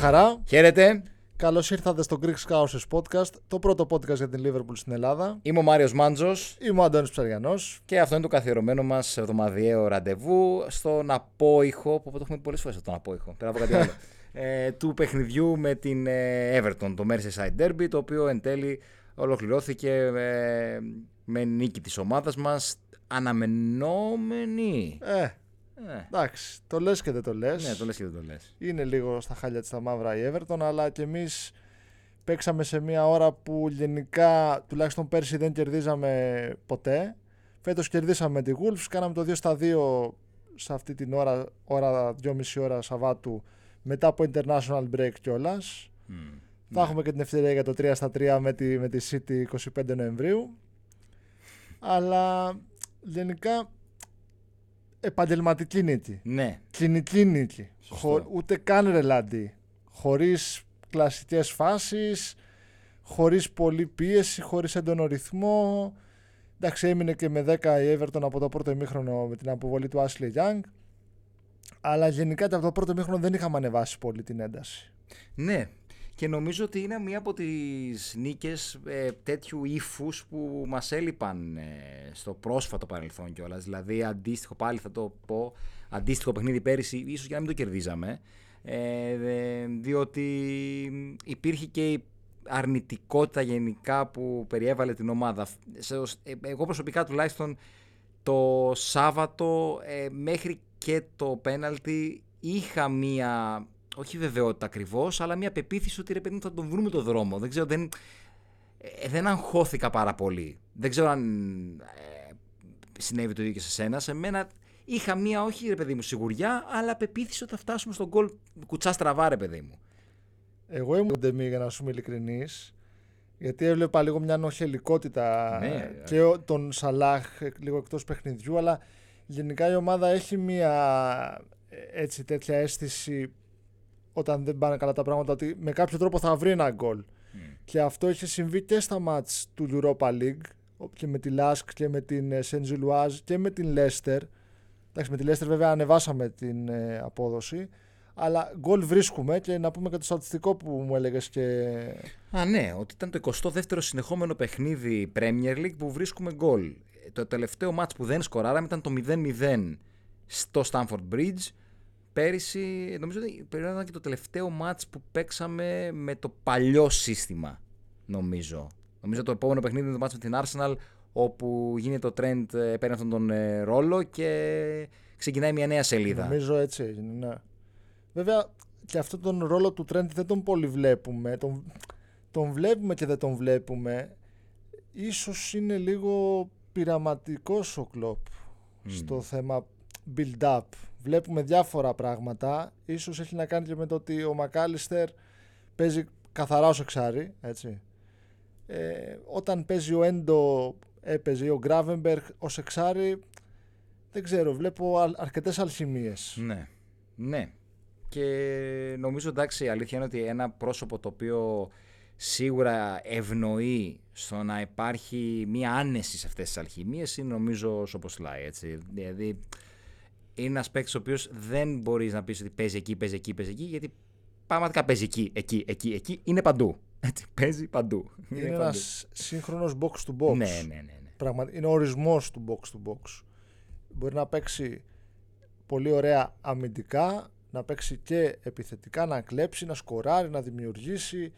Γεια χαρά. Χαίρετε. Καλώς ήρθατε στο Greek Scouses Podcast, το πρώτο podcast για την Liverpool στην Ελλάδα. Είμαι ο Μάριος Μάντζος Είμαι ο Αντώνης Ψαριανός. και αυτό είναι το καθιερωμένο μας εβδομαδιαίο ραντεβού στον απόϊχο. Που το έχουμε πει πολλές φορές τον απόϊχο. Πέρα από κάτι άλλο. ε, του παιχνιδιού με την ε, Everton, το Merseyside Derby, το οποίο εν τέλει ολοκληρώθηκε ε, με νίκη της ομάδας μας αναμενόμενη. Ε, Ε, εντάξει, το λες και δεν το λες. ναι, το λες και δεν το λες. Είναι λίγο στα χάλια της τα μαύρα η Everton, αλλά και εμείς παίξαμε σε μια ώρα που γενικά τουλάχιστον πέρσι δεν κερδίζαμε ποτέ. Φέτος κερδίσαμε τη Wolves, κάναμε το 2 στα 2 σε αυτή την ώρα, ώρα 2,5 ώρα Σαββάτου μετά από international break κιόλας. Μμ. Θα έχουμε και την ευκαιρία για το 3 στα 3 με τη, με τη City 25 Νοεμβρίου. Αλλά γενικά επαγγελματική νίκη. Ναι, Κλινική νίκη. Σωστό. Χω- ούτε καν ρελαντί. Χωρίς κλασικές φάσεις, χωρίς πολλή πίεση, χωρίς έντονο ρυθμό. Εντάξει, έμεινε και με 10 η Everton από το πρώτο ημίχρονο με την αποβολή του Ashley Young. Αλλά γενικά από το πρώτο ημίχρονο δεν είχαμε ανεβάσει πολύ την ένταση. Ναι, και νομίζω ότι είναι μία από τις νίκες ε, τέτοιου ύφους που μας έλειπαν ε, στο πρόσφατο παρελθόν κιόλας. Δηλαδή, αντίστοιχο, πάλι θα το πω, αντίστοιχο παιχνίδι πέρυσι, ίσως για να μην το κερδίζαμε, ε, δε- διότι υπήρχε και η αρνητικότητα γενικά που περιέβαλε την ομάδα. Σε- ε, Εγώ προσωπικά τουλάχιστον το Σάββατο ε, μέχρι και το πέναλτι είχα μία, όχι βεβαιότητα ακριβώς, αλλά μία πεποίθηση ότι ρε παιδί μου θα τον βρούμε το δρόμο. Δεν ξέρω, δεν, ε, δεν αγχώθηκα πάρα πολύ. Δεν ξέρω αν ε, συνέβη το ίδιο και σε σένα. Σε μένα είχα μία, όχι ρε παιδί μου, σιγουριά, αλλά πεποίθηση ότι θα φτάσουμε στον γκολ κουτσά στραβά, ρε παιδί μου. Εγώ ήμουν ντεμή για να σου είμαι ειλικρινής, γιατί έβλεπα λίγο μια νοχελικότητα Ναι. και ο- τον Σαλάχ ε, λίγο εκτός παιχνιδιού, αλλά γενικά η ομάδα έχει μια ε, έτσι τέτοια αίσθηση όταν δεν πάνε καλά τα πράγματα ότι με κάποιο τρόπο θα βρει ένα γκολ. Και αυτό έχει συμβεί και στα μάτς του Europa League ο- και με τη Lask και με την Saint Gilloise και με την Leicester. Εντάξει, με τη Leicester βέβαια ανεβάσαμε την ε, απόδοση. Αλλά γκολ βρίσκουμε και να πούμε και το στατιστικό που μου έλεγες και... Α, ναι, ότι ήταν το 22ο συνεχόμενο παιχνίδι Premier League που βρίσκουμε γκολ. Το τελευταίο μάτς που δεν σκοράραμε ήταν το 0-0 στο Stamford Bridge. Πέρυσι, νομίζω ότι περίμενα ήταν και το τελευταίο μάτς που παίξαμε με το παλιό σύστημα, νομίζω. Νομίζω το επόμενο παιχνίδι είναι το μάτς με την Arsenal, όπου γίνεται το trend, ε, παίρνει αυτόν τον ε, ρόλο και ξεκινάει μια νέα σελίδα. Νομίζω έτσι έγινε, ναι. Βέβαια και αυτόν τον ρόλο του Trent δεν τον πολύ βλέπουμε. Τον, τον βλέπουμε και δεν τον βλέπουμε. Ίσως είναι λίγο πειραματικός ο Κλόπ στο θέμα build-up. Βλέπουμε διάφορα πράγματα. Ίσως έχει να κάνει και με το ότι ο Μακάλιστερ παίζει καθαρά ως εξάρι, έτσι. Ε, όταν παίζει ο Έντο έπαιζε ή ο Γκράβενμπεργκ ως εξάρι δεν ξέρω, βλέπω αρ- αρκετές αλχημίες. Ναι. Ναι. Και νομίζω εντάξει η αλήθεια είναι ότι ένα πρόσωπο το οποίο σίγουρα ευνοεί στο να υπάρχει μία άνεση σε αυτές τις αλχημίες είναι νομίζω ο Σοποσλάι, έτσι. Δηλαδή είναι ένας παίκτης ο οποίος δεν μπορείς να πεις ότι παίζει εκεί, παίζει εκεί, παίζει εκεί, γιατί πραγματικά παίζει εκεί, εκεί, εκεί, εκεί, είναι παντού. Έτσι, παίζει παντού. Είναι, παντού. ένας σύγχρονος box to box. Ναι, ναι, ναι. ναι. Πραγμα... Είναι ο ορισμός του box to box. Μπορεί να παίξει πολύ ωραία αμυντικά, να παίξει και επιθετικά, να κλέψει, να σκοράρει, να δημιουργήσει,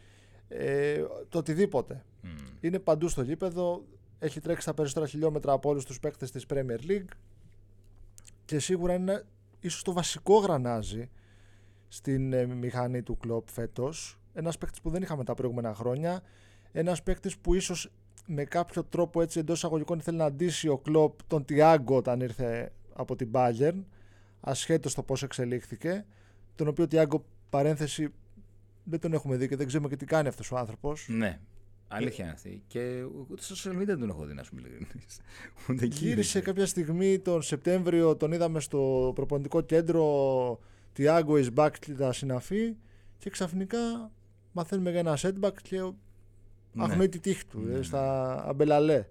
ε, το οτιδήποτε. Μμ. Είναι παντού στο γήπεδο, έχει τρέξει τα περισσότερα χιλιόμετρα από όλους τους παίκτες της Premier League και σίγουρα είναι ίσως το βασικό γρανάζι στην ε, μηχανή του κλοπ φέτος. Ένας παίκτης που δεν είχαμε τα προηγούμενα χρόνια, ένας παίκτης που ίσως με κάποιο τρόπο έτσι εντός εισαγωγικών ήθελε να αντίσει ο κλοπ τον Τιάγκο όταν ήρθε από την Bayern, ασχέτως το πώς εξελίχθηκε, τον οποίο Τιάγκο παρένθεση δεν τον έχουμε δει και δεν ξέρουμε και τι κάνει αυτός ο άνθρωπος. Ναι. Αλήθεια είναι αυτή. Και ούτε στο social media δεν τον έχω δει, να σου είμαι ειλικρινής. Ούτε εκεί Γύρισε δεν κάποια στιγμή τον Σεπτέμβριο, τον είδαμε στο προπονητικό κέντρο Tiago is back και τα συναφή και ξαφνικά μαθαίνουμε για ένα setback και Ναι. αγνοεί τη τύχη του Ναι, ε, ναι. στα αμπελαλέ.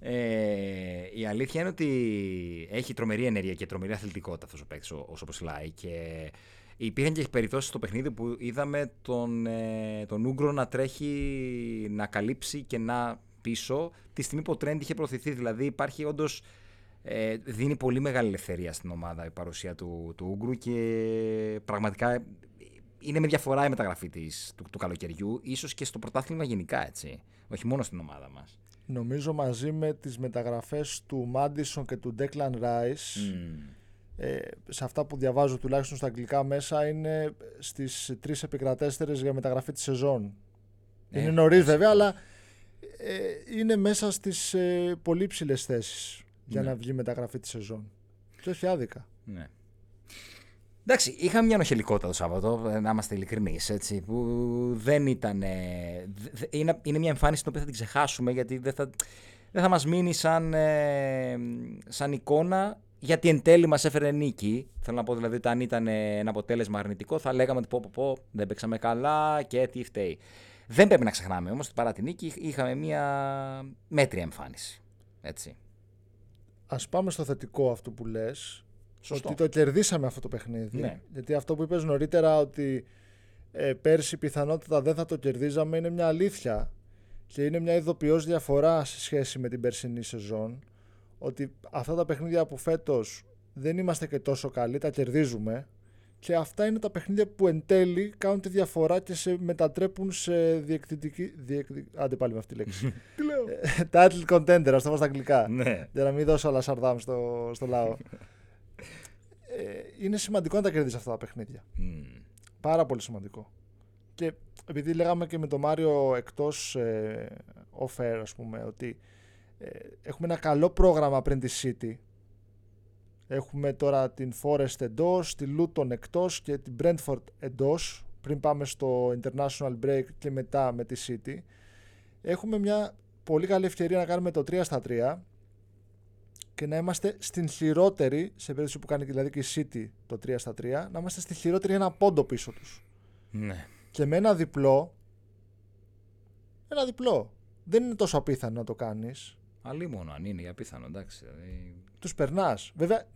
Ε, η αλήθεια είναι ότι έχει τρομερή ενέργεια και τρομερή αθλητικότητα αυτός ο παίκτης, ο, ο Σοποσλάι και Υπήρχαν και περιπτώσεις στο παιχνίδι που είδαμε τον, ε, τον Ούγκρο να τρέχει, να καλύψει και να πίσω τη στιγμή που ο Τρέντ είχε προωθηθεί. Δηλαδή υπάρχει όντως. Ε, δίνει πολύ μεγάλη ελευθερία στην ομάδα η παρουσία του, του Ούγκρου και πραγματικά είναι με διαφορά η μεταγραφή της, του, του καλοκαιριού, ίσως και στο πρωτάθλημα γενικά έτσι, όχι μόνο στην ομάδα μας. Νομίζω μαζί με τις μεταγραφές του Μάντισον και του Ντέκλαν Ράις ε, σε αυτά που διαβάζω τουλάχιστον στα αγγλικά μέσα είναι στις τρεις επικρατέστερες για μεταγραφή της σεζόν. Ε, είναι νωρίς βέβαια, αλλά ε, είναι μέσα στις ε, πολύ ψηλές θέσεις για ναι. να βγει μεταγραφή της σεζόν. Και όχι άδικα. Ναι. Εντάξει, είχαμε μια νοχελικότητα το Σάββατο, ε, να είμαστε ειλικρινείς, έτσι, που δεν ήταν. Είναι, είναι μια εμφάνιση την οποία θα την ξεχάσουμε γιατί δεν θα, δεν θα μας μείνει σαν, ε, σαν εικόνα. Γιατί εν τέλει μας έφερε νίκη. Θέλω να πω δηλαδή ότι αν ήταν ένα αποτέλεσμα αρνητικό θα λέγαμε ότι πω, πω, πω δεν παίξαμε καλά και τι φταίει. Δεν πρέπει να ξεχνάμε όμως ότι παρά την νίκη είχαμε μια μέτρια εμφάνιση. Έτσι. Ας πάμε στο θετικό αυτό που λες Σωστό. Ότι το κερδίσαμε αυτό το παιχνίδι. Ναι. Γιατί αυτό που είπες νωρίτερα ότι ε, πέρσι πιθανότητα δεν θα το κερδίζαμε είναι μια αλήθεια. Και είναι μια ειδοποιώς διαφορά σε σχέση με την περσινή σεζόν. Ότι αυτά τα παιχνίδια από φέτος δεν είμαστε και τόσο καλοί, τα κερδίζουμε. Και αυτά είναι τα παιχνίδια που εν τέλει κάνουν τη διαφορά και σε μετατρέπουν σε διεκδικητική. Διεκδικ... Άντε πάλι με αυτή τη λέξη. Τι λέω; Ε, title contender, ας το πω στα αγγλικά. Ναι. Για να μην δώσω όλα σαρδάμ στο, στο λαό. Ε, είναι σημαντικό να τα κερδίσεις αυτά τα παιχνίδια. Mm. Πάρα πολύ σημαντικό. Και επειδή λέγαμε και με τον Μάριο εκτός ε, off-air, ας πούμε, ότι ε, έχουμε ένα καλό πρόγραμμα πριν τη City. Έχουμε τώρα την Forest εντός, τη Luton εκτός και την Brentford εντός. Πριν πάμε στο International Break και μετά με τη City. Έχουμε μια πολύ καλή ευκαιρία να κάνουμε το 3 στα 3 και να είμαστε στην χειρότερη, σε περίπτωση που κάνει δηλαδή και η City το 3 στα 3, να είμαστε στη χειρότερη ένα πόντο πίσω τους. Ναι. Και με ένα διπλό, ένα διπλό, δεν είναι τόσο απίθανο να το κάνεις. Αλλή μόνο αν είναι απίθανο, εντάξει. Δηλαδή... Τους περνάς. Βέβαια,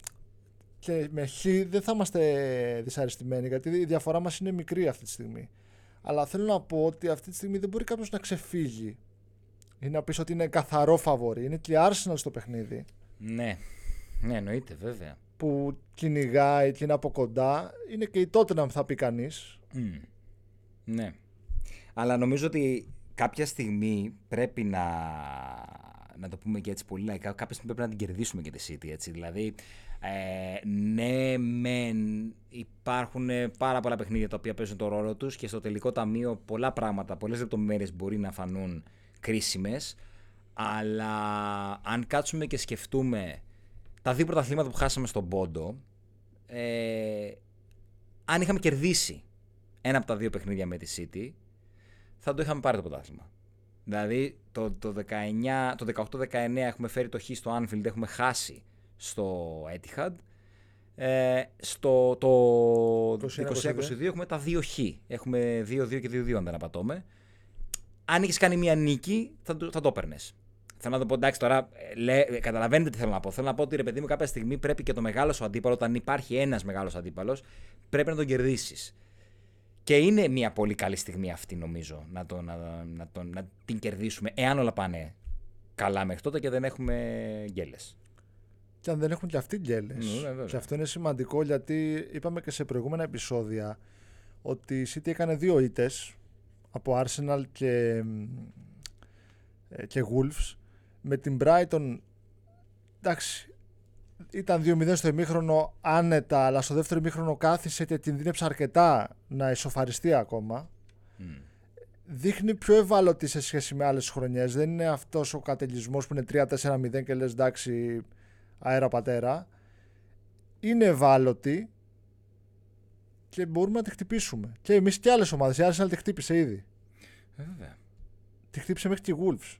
και με χ δεν θα είμαστε δυσαρεστημένοι, γιατί η διαφορά μας είναι μικρή αυτή τη στιγμή. Αλλά θέλω να πω ότι αυτή τη στιγμή δεν μπορεί κάποιος να ξεφύγει ή να πεις ότι είναι καθαρό φαβορή. Είναι και η Arsenal στο παιχνίδι. Ναι, ναι εννοείται βέβαια. Που κυνηγάει και είναι από κοντά. Είναι και η τότε να θα πει κανείς. Ναι. Αλλά νομίζω ότι κάποια στιγμή πρέπει να, να το πούμε και έτσι πολύ λαϊκά, κάποια στιγμή πρέπει να την κερδίσουμε και τη City. Έτσι. Δηλαδή, ε, ναι, μεν υπάρχουν πάρα πολλά παιχνίδια τα οποία παίζουν το ρόλο τους και στο τελικό ταμείο πολλά πράγματα, πολλές λεπτομέρειες μπορεί να φανούν κρίσιμες. Αλλά αν κάτσουμε και σκεφτούμε τα δύο πρωταθλήματα που χάσαμε στον Πόντο, ε, αν είχαμε κερδίσει ένα από τα δύο παιχνίδια με τη City, θα το είχαμε πάρει το πρωτάθλημα. Δηλαδή το, το, 19, το 18-19 έχουμε φέρει το Χ στο Anfield, έχουμε χάσει στο Etihad. Ε, στο το 2022 έχουμε τα δύο Χ. Έχουμε 2-2 και 2-2 αν δεν απατώμε. Αν είχες κάνει μια νίκη, θα, θα το έπαιρνες. Θέλω να το πω εντάξει τώρα, ε, λέ, ε, καταλαβαίνετε τι θέλω να πω. Θέλω να πω ότι ρε παιδί μου κάποια στιγμή πρέπει και το μεγάλος σου αντίπαλος, όταν υπάρχει ένας μεγάλος αντίπαλος, πρέπει να τον κερδίσεις. Και είναι μια πολύ καλή στιγμή αυτή νομίζω να, το, να, να, το, να την κερδίσουμε, εάν όλα πάνε καλά μέχρι τότε και δεν έχουμε γκέλες. Και αν δεν έχουν και αυτοί γκέλες. Ναι, και αυτό είναι σημαντικό γιατί είπαμε και σε προηγούμενα επεισόδια ότι η City έκανε δύο ήττες από Arsenal και, ε, και Wolves με την Brighton εντάξει ήταν 2-0 στο ημίχρονο άνετα αλλά στο δεύτερο ημίχρονο κάθισε και κινδύνεψε αρκετά να ισοφαριστεί ακόμα. Δείχνει πιο ευάλωτη σε σχέση με άλλες χρονιές. Δεν είναι αυτός ο κατελισμός που είναι 3-4-0 και λες εντάξει αέρα πατέρα είναι ευάλωτη και μπορούμε να τη χτυπήσουμε. Και εμείς και άλλες ομάδες. Η Arsenal τη χτύπησε ήδη. Ε, βέβαια. Τη χτύπησε μέχρι και η Wolves.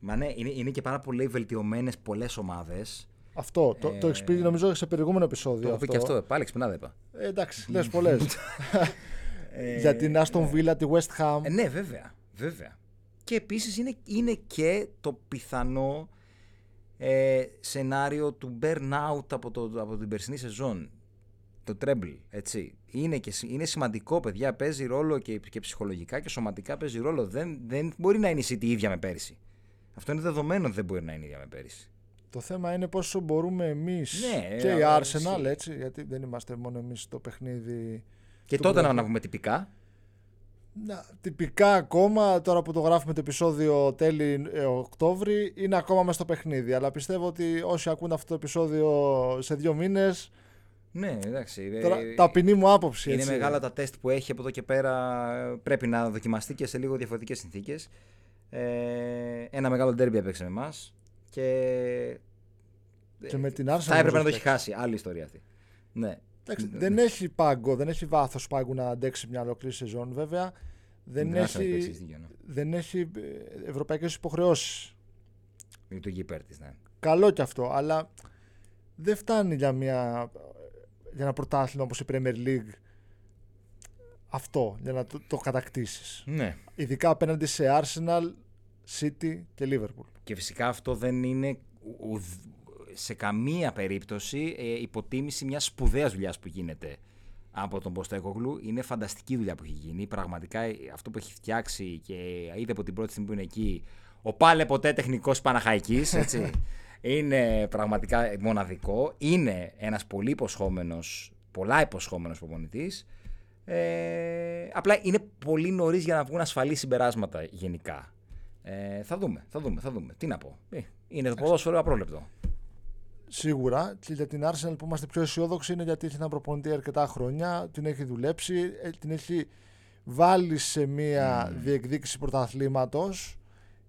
Μα ναι, είναι, είναι και πάρα πολύ βελτιωμένες πολλές ομάδες. Αυτό. Το, το έχεις πει νομίζω σε προηγούμενο επεισόδιο. Το έχω πει και αυτό. Πάλι ξυπνάδε είπα. Ε, εντάξει, λες πολλές. Για την Aston Villa, τη West Ham. Ε, ναι, βέβαια. βέβαια. Και επίσης είναι, είναι και το πιθανό ε, σενάριο του burnout από, το, από την περσινή σεζόν. Το treble, έτσι. είναι, και, είναι σημαντικό, παιδιά. Παίζει ρόλο και, και ψυχολογικά και σωματικά παίζει ρόλο. Δεν, δεν μπορεί να είναι η City ίδια με πέρυσι. Αυτό είναι δεδομένο ότι δεν μπορεί να είναι ίδια με πέρυσι. Το θέμα είναι πόσο μπορούμε εμείς Ναι, και η ε, Arsenal, εσύ. έτσι, γιατί δεν είμαστε μόνο εμείς στο παιχνίδι. Και του τότε να, πρωταθλήματος. να πούμε τυπικά. Να, τυπικά ακόμα, τώρα που το γράφουμε το επεισόδιο τέλη ε, Οκτώβρη, είναι ακόμα μέσα στο παιχνίδι. Αλλά πιστεύω ότι όσοι ακούν αυτό το επεισόδιο σε δύο μήνες. Ναι, εντάξει. Τώρα, ε, ταπεινή μου άποψη. Είναι έτσι. μεγάλα τα τεστ που έχει από εδώ και πέρα. Πρέπει να δοκιμαστεί και σε λίγο διαφορετικές συνθήκες. Ε, ένα μεγάλο ντέρμπι έπαιξε με εμάς. Και. Και με την Arsenal. Θα έπρεπε να νομίζω το έχει χάσει. Άλλη ιστορία αυτή. Ναι. Εντάξει, δεν έχει πάγκο, δεν έχει βάθος πάγκου να αντέξει μια ολόκληρη σεζόν, βέβαια. Δεν Με την Arsenal έχει, παίξεις δίκιο, ναι. δεν έχει ευρωπαϊκές υποχρεώσεις. Είναι το γήπερ της, ναι. Καλό κι αυτό, αλλά δεν φτάνει για, μια, για ένα πρωτάθλημα όπως η Premier League αυτό, για να το, το κατακτήσεις. ναι. Ειδικά απέναντι σε Arsenal, City και Liverpool. Και φυσικά αυτό δεν είναι ουδ- σε καμία περίπτωση ε, υποτίμηση μιας σπουδαίας δουλειάς που γίνεται από τον Ποστέκογλου. Είναι φανταστική δουλειά που έχει γίνει. Πραγματικά ε, αυτό που έχει φτιάξει και είδε από την πρώτη στιγμή που είναι εκεί ο πάλε ποτέ τεχνικός Παναχαϊκής. είναι πραγματικά μοναδικό. Είναι ένας πολύ υποσχόμενος, πολλά υποσχόμενος προπονητής. Ε, απλά είναι πολύ νωρίς για να βγουν ασφαλή συμπεράσματα γενικά. Ε, θα δούμε, θα δούμε, θα δούμε. Τι να πω. Ε, είναι το ποδόσφαιρο απρόλεπτο. Σίγουρα και για την Arsenal που είμαστε πιο αισιόδοξοι είναι γιατί έχει έναν προπονητή αρκετά χρόνια, την έχει δουλέψει, ε, την έχει βάλει σε μια διεκδίκηση πρωταθλήματος,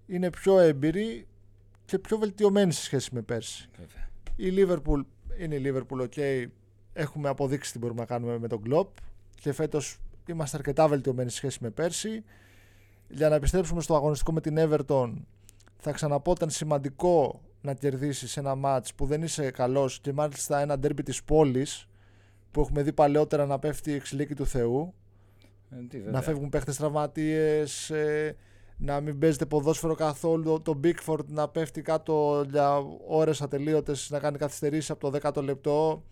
είναι πιο έμπειρη και πιο βελτιωμένη σε σχέση με πέρσι. Βέβαια. Η Liverpool είναι η Liverpool, ok. Έχουμε αποδείξει τι μπορούμε να κάνουμε με τον Klopp και φέτος είμαστε αρκετά βελτιωμένοι σε σχέση με πέρσι. Για να επιστρέψουμε στο αγωνιστικό με την Everton, θα ξαναπώ ήταν σημαντικό να κερδίσεις ένα μάτς που δεν είσαι καλός και μάλιστα ένα ντέρμπι της πόλης που έχουμε δει παλαιότερα να πέφτει η εξηλίκη του Θεού Ε, τι, βέβαια. να φεύγουν παίχτες τραυματίες, ε, να μην παίζεται ποδόσφαιρο καθόλου, το, το Bigford να πέφτει κάτω για ώρες ατελείωτες, να κάνει καθυστερήσεις από το 10ο λεπτό.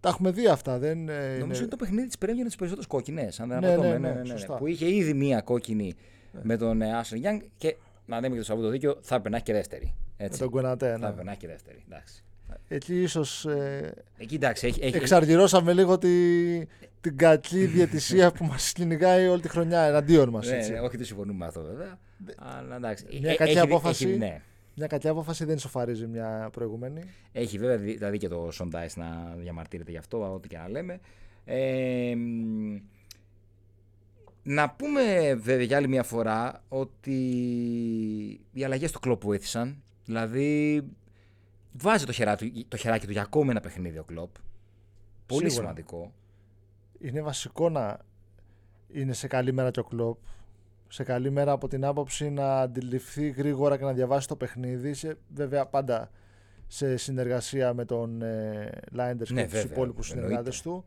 Τα έχουμε δει αυτά, δεν ε, Νομίζω είναι... είναι το παιχνίδι της Πρέμιερ με τις περισσότερες κόκκινες. Αν δεν Ναι, απατώμε. ναι, ναι, σωστά. Που είχε ήδη μία κόκκινη με τον ε, Άσον Γιάνγκ και να λέμε και το Σαββούτο δίκιο, θα έπρεπε να έχει και δεύτερη. με Έτσι. τον Κονατέ. Θα Ναι. έπρεπε να έχει και δεύτερη. Εντάξει. Εκεί ίσως ε, Εκεί εντάξει, έχει, έχει, εξαργυρώσαμε λίγο τη, την κακή διαιτησία που μας κυνηγάει όλη τη χρονιά εναντίον μας. Ναι, έτσι. ναι, όχι, δεν συμφωνούμε με αυτό βέβαια. Αλλά εντάξει. Μια Ε, κακή έχει δει- απόφαση. Έχει, ναι. Μια κακή απόφαση δεν ισοφαρίζει μια προηγούμενη. Έχει βέβαια δει- δηλαδή και το Σον Ντάις να διαμαρτύρεται γι' αυτό, ό,τι και να λέμε. Ε, μ, να πούμε βέβαια για άλλη μια φορά ότι οι αλλαγές του κλόπ βοήθησαν. Δηλαδή βάζει το χεράκι, το χεράκι του για ακόμη ένα παιχνίδι ο κλόπ. Πολύ Σίγουρα. σημαντικό. είναι βασικό να είναι σε καλή μέρα και ο Κλόπ. Σε καλή μέρα από την άποψη να αντιληφθεί γρήγορα και να διαβάσει το παιχνίδι. Σε, βέβαια πάντα σε συνεργασία με τον ε, Λάιντερς Ναι, και τους βέβαια, υπόλοιπους εννοείται. συνεργάτες του.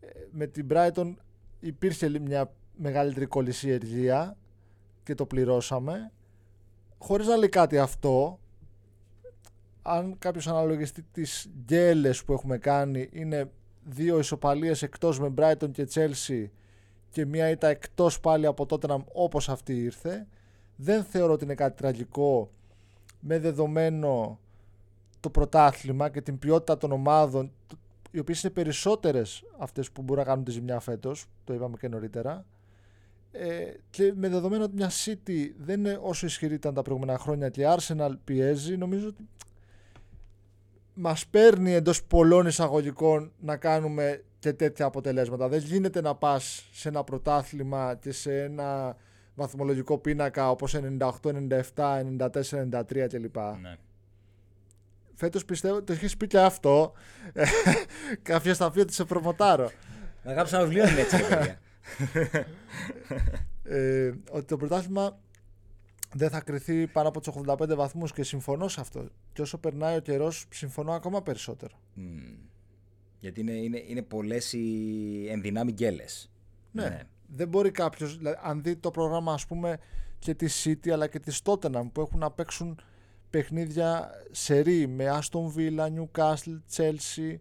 Ε, με την Brighton υπήρχε λι- μια μεγαλύτερη κολυσιεργία και το πληρώσαμε. Χωρίς να λέει κάτι αυτό, αν κάποιος αναλογιστεί τις γκέλες που έχουμε κάνει είναι δύο ισοπαλίες εκτός με Brighton και Chelsea και μία ήττα εκτός πάλι από Tottenham όπως αυτή ήρθε δεν θεωρώ ότι είναι κάτι τραγικό με δεδομένο το πρωτάθλημα και την ποιότητα των ομάδων οι οποίες είναι περισσότερες αυτές που μπορούν να κάνουν τη ζημιά φέτος το είπαμε και νωρίτερα ε, και με δεδομένο ότι μια City δεν είναι όσο ισχυρή ήταν τα προηγούμενα χρόνια και η Arsenal πιέζει νομίζω ότι μας παίρνει εντός πολλών εισαγωγικών να κάνουμε και τέτοια αποτελέσματα. Δεν γίνεται να πας σε ένα πρωτάθλημα και σε ένα βαθμολογικό πίνακα όπως 98, 97, 94, 93 κλπ. Ναι. Φέτος πιστεύω, το έχεις πει και αυτό, κάποια θα πει ότι σε προμοτάρω. Να γράψω ένα βιβλίο είναι έτσι, ρε παιδιά. Ε, ότι το πρωτάθλημα δεν θα κρυθεί πάνω από τους 85 βαθμούς και συμφωνώ σε αυτό. Και όσο περνάει ο καιρός συμφωνώ ακόμα περισσότερο. Μμ. Γιατί είναι, είναι, είναι πολλές οι ενδυνάμει γκέλες. Ναι. Δεν μπορεί κάποιος, αν δει το πρόγραμμα ας πούμε και τη City αλλά και της Tottenham που έχουν να παίξουν παιχνίδια σερή με Aston Villa, Newcastle, Chelsea,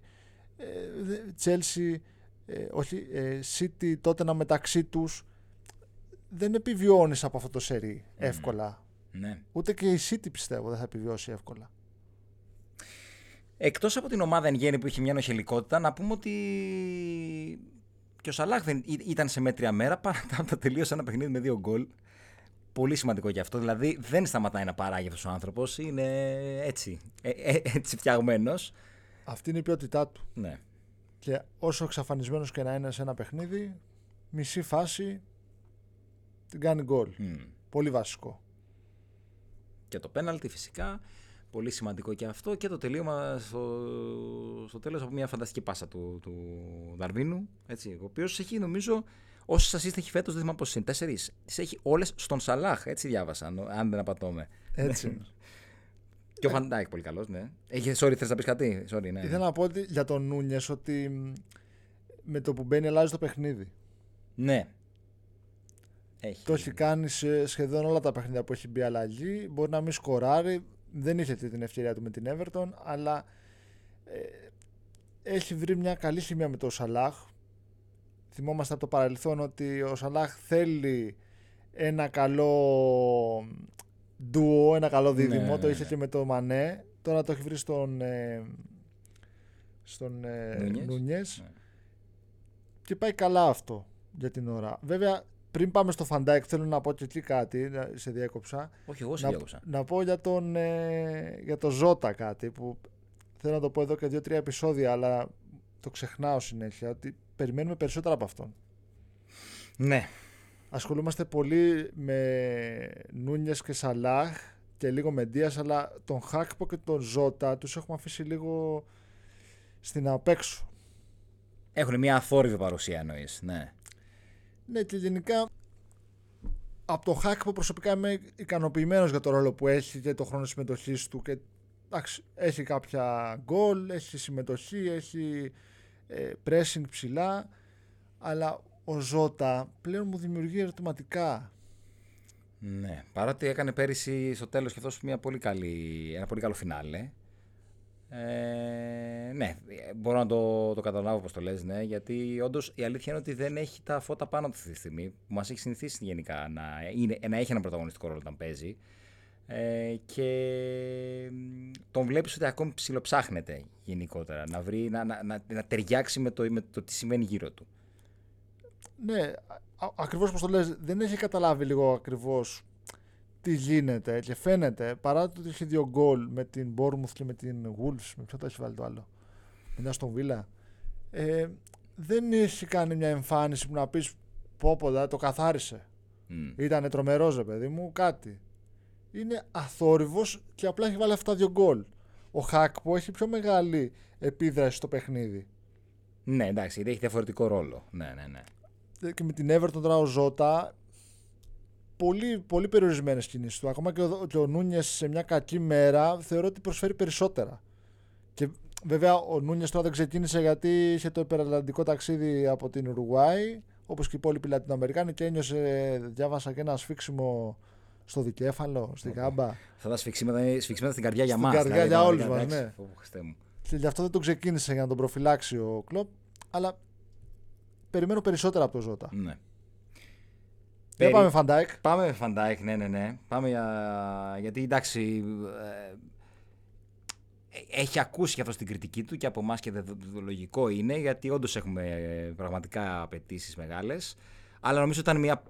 ε, δε- Chelsea, ε, όχι, ε, City τότε να μεταξύ τους δεν επιβιώνεις από αυτό το σερί εύκολα. Ναι. Ούτε και η City πιστεύω δεν θα επιβιώσει εύκολα. Εκτός από την ομάδα εν γέννη που είχε μια νοχελικότητα, να πούμε ότι και ο Σαλάχ δεν ήταν σε μέτρια μέρα παρά τα τελείωσε ένα παιχνίδι με δύο γκολ. Πολύ σημαντικό και αυτό. Δηλαδή δεν σταματάει να παράγει αυτός ο άνθρωπος. Είναι έτσι. Ε, ε, έτσι φτιαγμένος. Αυτή είναι η ποιότητά του. Ναι. Και όσο εξαφανισμένος και να είναι σε ένα παιχνίδι, μισή φάση την κάνει γκολ. Πολύ βασικό. Και το πέναλτι φυσικά. Πολύ σημαντικό και αυτό. Και το τελείωμα στο, στο τέλος από μια φανταστική πάσα του, του Δαρβίνου. Έτσι, ο οποίος έχει νομίζω Όσες assist έχει φέτος, δεν θυμάμαι πώς είναι. Τέσσερις. Τις έχει όλες στον Σαλάχ. Έτσι διάβασα, αν δεν απατώμαι. Έτσι. και ο Φαν Ντάικ πολύ καλός, ναι. Έχει, sorry, θες να πεις κάτι; Sorry, ναι. Ήθελα να πω ότι, για τον Νούνιες ότι με το που μπαίνει αλλάζει το παιχνίδι. Ναι. Έχει. Το έχει κάνει σε σχεδόν όλα τα παιχνίδια που έχει μπει αλλαγή. Μπορεί να μην σκοράρει. Δεν είχε την ευκαιρία του με την Everton, αλλά ε, έχει βρει μια καλή χημία με τον Σαλάχ θυμόμαστε από το παρελθόν ότι ο Σαλάχ θέλει ένα καλό ντουο, ένα καλό ναι, δίδυμο. το ναι, είχε ναι. και με το Μανέ. Τώρα το έχει βρει στον, ε, στον ε, Νούνιες. Και πάει καλά αυτό για την ώρα. Βέβαια, πριν πάμε στο Φαντάικ, θέλω να πω και εκεί κάτι. Σε διέκοψα. Όχι, εγώ σε να, διέκοψα. Να πω για τον, ε, για τον Ζώτα κάτι που θέλω να το πω εδώ και δύο-τρία επεισόδια, αλλά το ξεχνάω συνέχεια. Ότι περιμένουμε περισσότερα από αυτόν. Ναι. Ασχολούμαστε πολύ με Νούνιες και Σαλάχ και λίγο με Ντίας, αλλά τον Χάκπο και τον Ζώτα τους έχουμε αφήσει λίγο στην απέξω. Έχουν μια αθόρυβη παρουσία εννοείς, ναι. Ναι και γενικά από τον Χάκπο προσωπικά είμαι ικανοποιημένος για το ρόλο που έχει και το χρόνο συμμετοχής του και εντάξει, έχει κάποια γκολ, έχει συμμετοχή, έχει ε, pressing ψηλά, αλλά ο Ζώτα πλέον μου δημιουργεί ερωτηματικά. Ναι, παρότι έκανε πέρυσι στο τέλος και αυτός μια πολύ καλή, ένα πολύ καλό φινάλε. Ε, ναι, μπορώ να το, το καταλάβω όπως το λες, ναι, γιατί όντως η αλήθεια είναι ότι δεν έχει τα φώτα πάνω του αυτή τη στιγμή, που μας έχει συνηθίσει γενικά να, είναι, να έχει ένα πρωταγωνιστικό ρόλο όταν παίζει. Ε, και τον βλέπεις ότι ακόμη ψιλοψάχνεται γενικότερα, να, βρει, να, να, να, να ταιριάξει με το, με το τι σημαίνει γύρω του. Ναι, ακριβώς όπως το λες, δεν έχει καταλάβει λίγο ακριβώς τι γίνεται και φαίνεται, παρά το ότι έχει δύο γκολ με την Bournemouth και με την Wolves, με ποιο το έχει βάλει το άλλο, με στον Βίλα, ε, δεν έχει κάνει μια εμφάνιση που να πεις πω πω, το καθάρισε. Mm. Ήτανε τρομερός, παιδί μου, κάτι είναι αθόρυβος και απλά έχει βάλει αυτά δύο γκολ. Ο Χακ που έχει πιο μεγάλη επίδραση στο παιχνίδι. Ναι, εντάξει, γιατί έχει διαφορετικό ρόλο. Ναι, ναι, ναι. Ε, και με την Everton τώρα ο Ζώτα, πολύ, πολύ περιορισμένες κινήσεις του. Ακόμα και ο, και ο Νούνιες σε μια κακή μέρα θεωρώ ότι προσφέρει περισσότερα. Και βέβαια ο Νούνιες τώρα δεν ξεκίνησε γιατί είχε το υπερατλαντικό ταξίδι από την Ουρουάη, όπως και οι υπόλοιποι Λατινοαμερικάνοι και ένιωσε, διάβασα και ένα σφίξιμο στο δικέφαλο, στην γάμπα. Θα τα σφιξίματα, σφιξίματα στην καρδιά για μας. Στην καρδιά για όλους μας, ναι. Και γι' αυτό δεν τον ξεκίνησε για να τον προφυλάξει ο Κλοπ. Αλλά περιμένω περισσότερα από το Ζώτα. Ναι. Δεν πάμε Φαντάικ. Πάμε με Φαντάικ, ναι, ναι, ναι. Πάμε για... Γιατί εντάξει. Ε, έχει ακούσει και αυτό την κριτική του και από εμάς και το λογικό είναι γιατί όντως έχουμε ε, πραγματικά απαιτήσεις μεγάλες. Αλλά νομίζω ήταν μια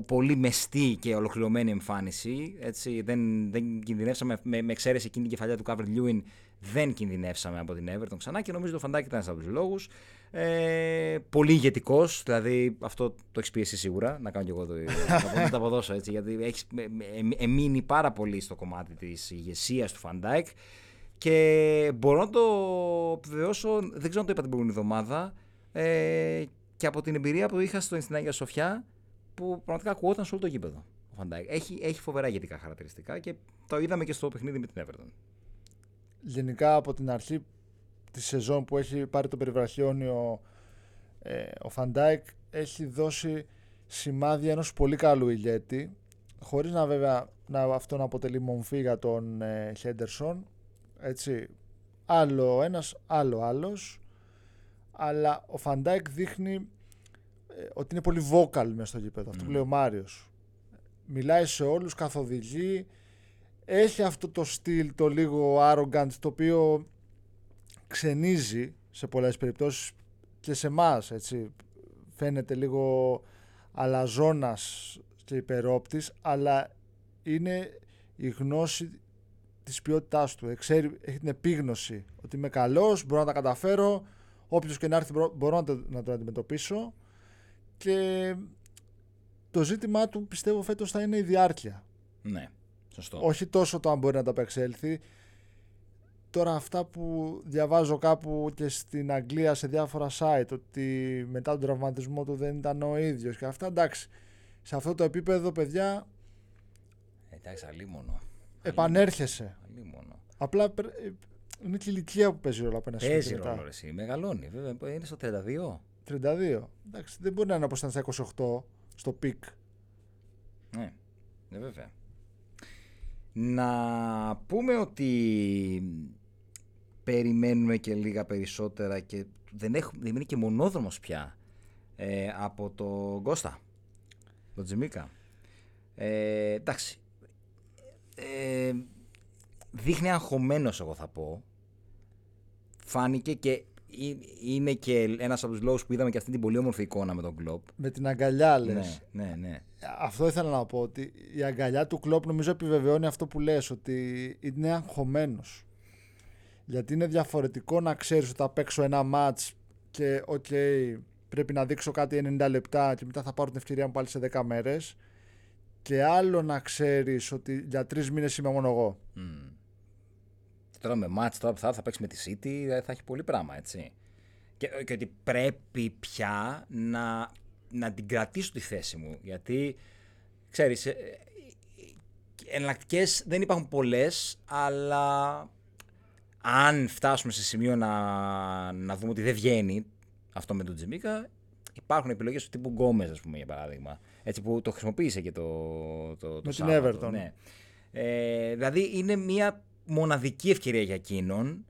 πολύ μεστή και ολοκληρωμένη εμφάνιση. Έτσι, δεν, δεν κινδυνεύσαμε, με, με εξαίρεση εκείνη την κεφαλιά του Κάλβερτ Λιούιν, δεν κινδυνεύσαμε από την Everton ξανά και νομίζω το Φαντάικ ήταν ένα από του λόγους. Ε, πολύ ηγετικός, δηλαδή αυτό το έχεις πει σίγουρα, να κάνω κι εγώ το, να το αποδώσω έτσι, γιατί έχεις εμμείνει πάρα πολύ στο κομμάτι της ηγεσίας του Φαντάικ και μπορώ να το επιβεβαιώσω, δεν ξέρω αν το είπα την προηγούμενη εβδομάδα, ε, και από την εμπειρία που είχα στο, στην Αγία Σοφιά, που πραγματικά ακουγόταν σε όλο το γήπεδο. Ο Έχει, έχει φοβερά ηγετικά χαρακτηριστικά και το είδαμε και στο παιχνίδι με την Everton. Γενικά από την αρχή τη σεζόν που έχει πάρει το περιβραχιόνιο ε, ο Φαντάικ έχει δώσει σημάδια ενός πολύ καλού ηγέτη χωρίς να βέβαια να αυτό να αποτελεί μομφή για τον ε, Χέντερσον έτσι άλλο ένας άλλο άλλος αλλά ο Φαντάικ δείχνει ε, ότι είναι πολύ vocal μέσα στο γήπεδο. Αυτό που λέει ο Μάριος. Μιλάει σε όλους, καθοδηγεί. Έχει αυτό το στυλ το λίγο arrogant το οποίο ξενίζει σε πολλές περιπτώσεις και σε εμάς έτσι φαίνεται λίγο αλαζόνας και υπερόπτης αλλά είναι η γνώση της ποιότητάς του. Ξέρει, έχει την επίγνωση ότι είμαι καλός, μπορώ να τα καταφέρω, όποιος και να έρθει μπορώ να, το, να τον αντιμετωπίσω και το ζήτημά του πιστεύω φέτος θα είναι η διάρκεια. Ναι, σωστό. Όχι τόσο το αν μπορεί να τα απεξέλθει. Τώρα αυτά που διαβάζω κάπου και στην Αγγλία σε διάφορα site ότι μετά τον τραυματισμό του δεν ήταν ο ίδιος και αυτά εντάξει σε αυτό το επίπεδο παιδιά Εντάξει αλίμονο επανέρχεσαι. Αλίμονο. Απλά ε, είναι και η ηλικία που παίζει ρόλο από ένα σημείο. Παίζει ρόλο, εσύ. Μεγαλώνει. Βέβαια, είναι στο 32. 32. Εντάξει, δεν μπορεί να είναι όπως ήταν στα 28 στο peak. Ναι, ναι, βέβαια. Να πούμε ότι περιμένουμε και λίγα περισσότερα και δεν, έχουμε, δεν είναι και μονόδρομος πια ε, από το Γκώστα, τον Τζιμίκα. Ε, εντάξει, ε, δείχνει αγχωμένος εγώ θα πω. Φάνηκε και είναι και ένας από τους λόγους που είδαμε και αυτή την πολύ όμορφη εικόνα με τον Κλοπ. Με την αγκαλιά, λες. Ναι, ναι, ναι. Αυτό ήθελα να πω. Ότι η αγκαλιά του Κλοπ νομίζω επιβεβαιώνει αυτό που λες, ότι είναι αγχωμένος. Γιατί είναι διαφορετικό να ξέρεις ότι θα παίξω ένα ματ και, οκ, πρέπει να δείξω κάτι 90 λεπτά και μετά θα πάρω την ευκαιρία μου πάλι σε 10 μέρες και άλλο να ξέρεις ότι για τρεις μήνες είμαι μόνο εγώ. Mm. Τώρα με ματς τώρα που θα, θα παίξει με τη City ε, θα έχει πολύ πράγμα έτσι. Και, και ότι πρέπει πια να, να την κρατήσω τη θέση μου γιατί ξέρεις ε, εναλλακτικές δεν υπάρχουν πολλές αλλά αν φτάσουμε σε σημείο να, να δούμε ότι δεν βγαίνει αυτό με τον Τζιμίκα υπάρχουν επιλογές του τύπου Γκόμες ας πούμε για παράδειγμα έτσι που το χρησιμοποίησε και το, το, το Με την Everton. Ναι. Ε, δηλαδή είναι μια μοναδική ευκαιρία για εκείνον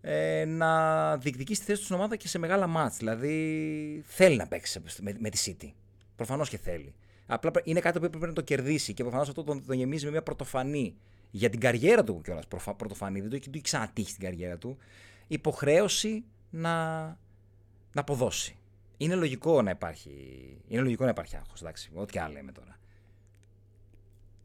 ε, να διεκδικήσει τη θέση του στην ομάδα και σε μεγάλα μάτς. Δηλαδή θέλει να παίξει με, με τη City. Προφανώς και θέλει. Απλά είναι κάτι που πρέπει να το κερδίσει και προφανώς αυτό τον, τον γεμίζει με μια πρωτοφανή για την καριέρα του κιόλας. Πρωτοφανή, δεν το έχει ξανατύχει στην καριέρα του. Υποχρέωση να, να αποδώσει είναι λογικό να υπάρχει, είναι λογικό να υπάρχει άγχος, εντάξει, ό,τι και άλλο λέμε τώρα.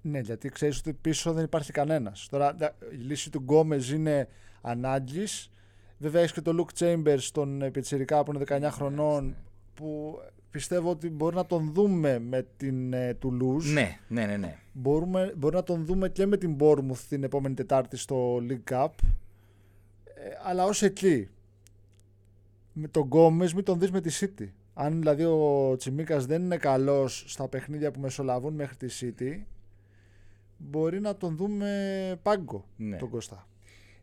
Ναι, γιατί ξέρεις ότι πίσω δεν υπάρχει κανένας. Τώρα η λύση του Γκόμεζ είναι ανάγκης. Βέβαια έχεις και τον Λουκ Chambers, τον Πιτσιρικά που είναι 19 χρονών, ναι. που πιστεύω ότι μπορεί να τον δούμε με την ε, Toulouse. Ναι, ναι, ναι. ναι. Μπορούμε, μπορεί να τον δούμε και με την Bournemouth την επόμενη Τετάρτη στο League Cup. Ε, αλλά ως εκεί με τον Γκόμες μην τον δεις με τη City. Αν δηλαδή ο Τσιμίκας δεν είναι καλός στα παιχνίδια που μεσολαβούν μέχρι τη City, μπορεί να τον δούμε πάγκο ναι. τον Κώστα.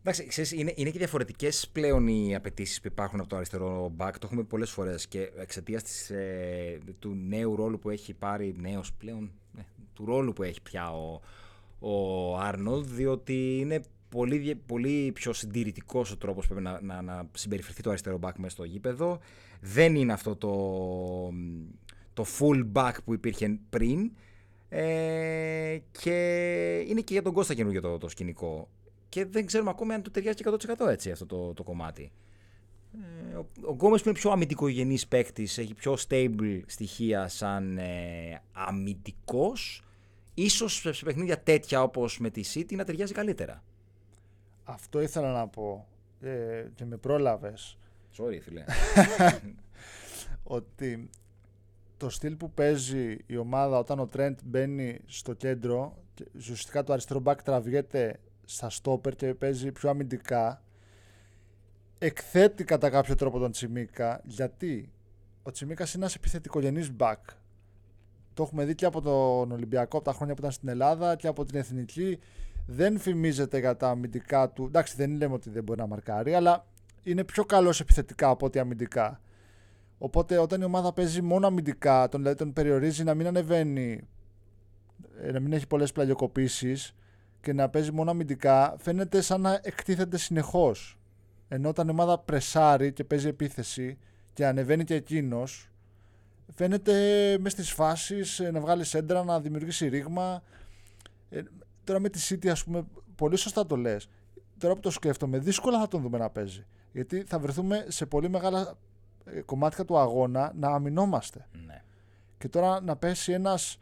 Εντάξει, ξέρεις, είναι, είναι και διαφορετικές πλέον οι απαιτήσεις που υπάρχουν από το αριστερό μπακ. Το έχουμε πολλές φορές και εξαιτίας ε, του νέου ρόλου που έχει πάρει, νέος πλέον, ναι, του ρόλου που έχει πια ο, ο Άρνολτ, διότι είναι πολύ, πολύ πιο συντηρητικός ο τρόπος που πρέπει να, να, να συμπεριφερθεί το αριστερό back μέσα στο γήπεδο. Δεν είναι αυτό το, το full back που υπήρχε πριν. Ε, και είναι και για τον Κώστα καινούργιο το, το σκηνικό. Και δεν ξέρουμε ακόμη αν του ταιριάζει 100% έτσι αυτό το, το κομμάτι. Ε, ο, ο Γκόμες που είναι πιο αμυντικογενής παίκτης, έχει πιο stable στοιχεία σαν ε, αμυντικός, ίσως σε παιχνίδια τέτοια όπως με τη City να ταιριάζει καλύτερα. Αυτό ήθελα να πω ε, και με πρόλαβες. Sorry, φίλε. ότι το στυλ που παίζει η ομάδα όταν ο Τρέντ μπαίνει στο κέντρο και ουσιαστικά το αριστερό μπακ τραβιέται στα στόπερ και παίζει πιο αμυντικά εκθέτει κατά κάποιο τρόπο τον Τσιμίκα γιατί ο Τσιμίκας είναι ένας επιθετικογενής μπακ το έχουμε δει και από τον Ολυμπιακό από τα χρόνια που ήταν στην Ελλάδα και από την Εθνική δεν φημίζεται για τα αμυντικά του. Εντάξει, δεν λέμε ότι δεν μπορεί να μαρκάρει, αλλά είναι πιο καλός επιθετικά από ότι αμυντικά. Οπότε όταν η ομάδα παίζει μόνο αμυντικά, τον, δηλαδή τον περιορίζει να μην ανεβαίνει, ε, να μην έχει πολλές πλαγιοκοπήσεις και να παίζει μόνο αμυντικά, φαίνεται σαν να εκτίθεται συνεχώς. Ενώ όταν η ομάδα πρεσάρει και παίζει επίθεση, και ανεβαίνει και εκείνος, φαίνεται μες στις φάσεις ε, να βγάλεις έντρα, να δημιουργήσει ρήγμα. Ε, τώρα με τη City, ας πούμε, πολύ σωστά το λες. Τώρα που το σκέφτομαι, δύσκολα θα τον δούμε να παίζει. Γιατί θα βρεθούμε σε πολύ μεγάλα ε, κομμάτια του αγώνα να αμυνόμαστε. Ναι. Και τώρα να πέσει ένας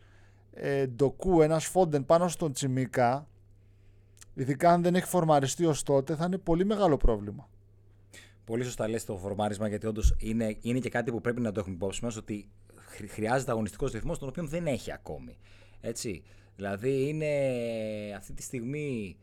ε, ντοκού, ένας φόντεν πάνω στον Τσιμίκα, ειδικά αν δεν έχει φορμαριστεί ως τότε, θα είναι πολύ μεγάλο πρόβλημα. Πολύ σωστά λες το φορμάρισμα, γιατί όντως είναι, είναι και κάτι που πρέπει να το έχουμε υπόψη μας ότι χρειάζεται αγωνιστικός ρυθμός, τον οποίο δεν έχει ακόμη. Έτσι. Δηλαδή είναι αυτή τη στιγμή.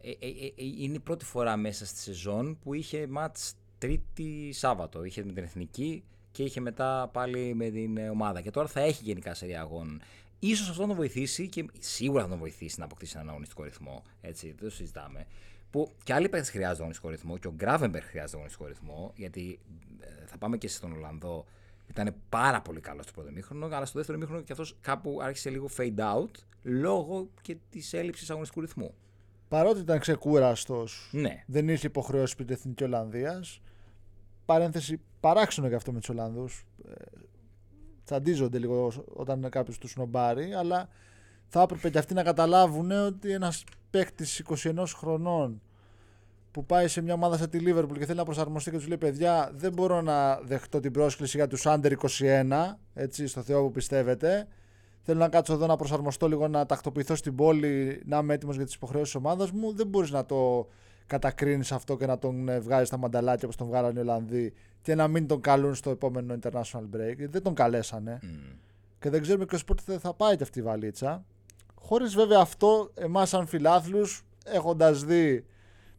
Ε, ε, ε, είναι η πρώτη φορά μέσα στη σεζόν που είχε μάτς Τρίτη Σάββατο. Είχε με την Εθνική και είχε μετά πάλι με την ομάδα. Και τώρα θα έχει γενικά σερία αγώνων. Ίσως αυτό να τον βοηθήσει και σίγουρα θα τον βοηθήσει να αποκτήσει έναν αγωνιστικό ρυθμό. Έτσι, δεν το συζητάμε. Που και άλλοι παίκτες χρειάζονται αγωνιστικό ρυθμό και ο Γκράβεμπερ χρειάζεται αγωνιστικό ρυθμό. Γιατί θα πάμε και στον Ολλανδό. Ήταν πάρα πολύ καλό στο πρώτο μήχρονο, αλλά στο δεύτερο μήχρονο και αυτός κάπου άρχισε λίγο fade out λόγω και της έλλειψης αγωνιστικού ρυθμού. Παρότι ήταν ξεκούραστος, ναι. δεν είχε υποχρεώσει πριν την Εθνική Ολλανδίας. Παρένθεση, παράξενο για αυτό με τους Ολλανδούς. Ε, τσαντίζονται λίγο όταν κάποιος τους σνομπάρει, αλλά θα έπρεπε και αυτοί να καταλάβουν ότι ένας παίκτης 21 χρονών που πάει σε μια ομάδα σαν τη Λίβερπουλ και θέλει να προσαρμοστεί και τους λέει: Παιδιά, δεν μπορώ να δεχτώ την πρόσκληση για τους Under 21, έτσι, στο Θεό που πιστεύετε. Θέλω να κάτσω εδώ να προσαρμοστώ λίγο, να τακτοποιηθώ στην πόλη, να είμαι έτοιμος για τις υποχρεώσεις της ομάδας μου. Δεν μπορείς να το κατακρίνεις αυτό και να τον ε, βγάζει στα μανταλάκια όπως τον βγάλανε οι Ολλανδοί και να μην τον καλούν στο επόμενο international break. Δεν τον καλέσανε. Mm. Και δεν ξέρουμε και πότε θα πάει και αυτή η βαλίτσα. Χωρίς βέβαια αυτό, εμάς σαν φιλάθλους, έχοντας δει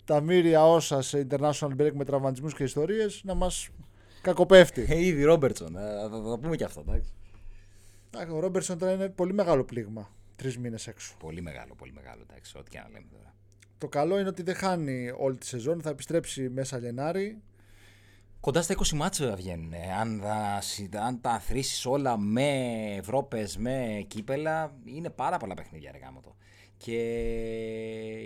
τα μύρια όσα σε international break με τραυματισμούς και ιστορίες, να μας κακοπέφτει. Ε, ήδη Ρόμπερτσον, θα το πούμε και αυτό, εντάξει. Ο Ρόμπερτσον τώρα είναι πολύ μεγάλο πλήγμα. Τρεις μήνες έξω. Πολύ μεγάλο, πολύ μεγάλο, εντάξει, ό,τι και να λέμε τώρα. Το καλό είναι ότι δεν χάνει όλη τη σεζόν, θα επιστρέψει μέσα Γενάρη. Κοντά στα 20 μάτσα βγαίνουν. Αν, αν τα θρήσει όλα με Ευρώπες, με κύπελα, είναι πάρα πολλά παιχνίδια ρε το. Και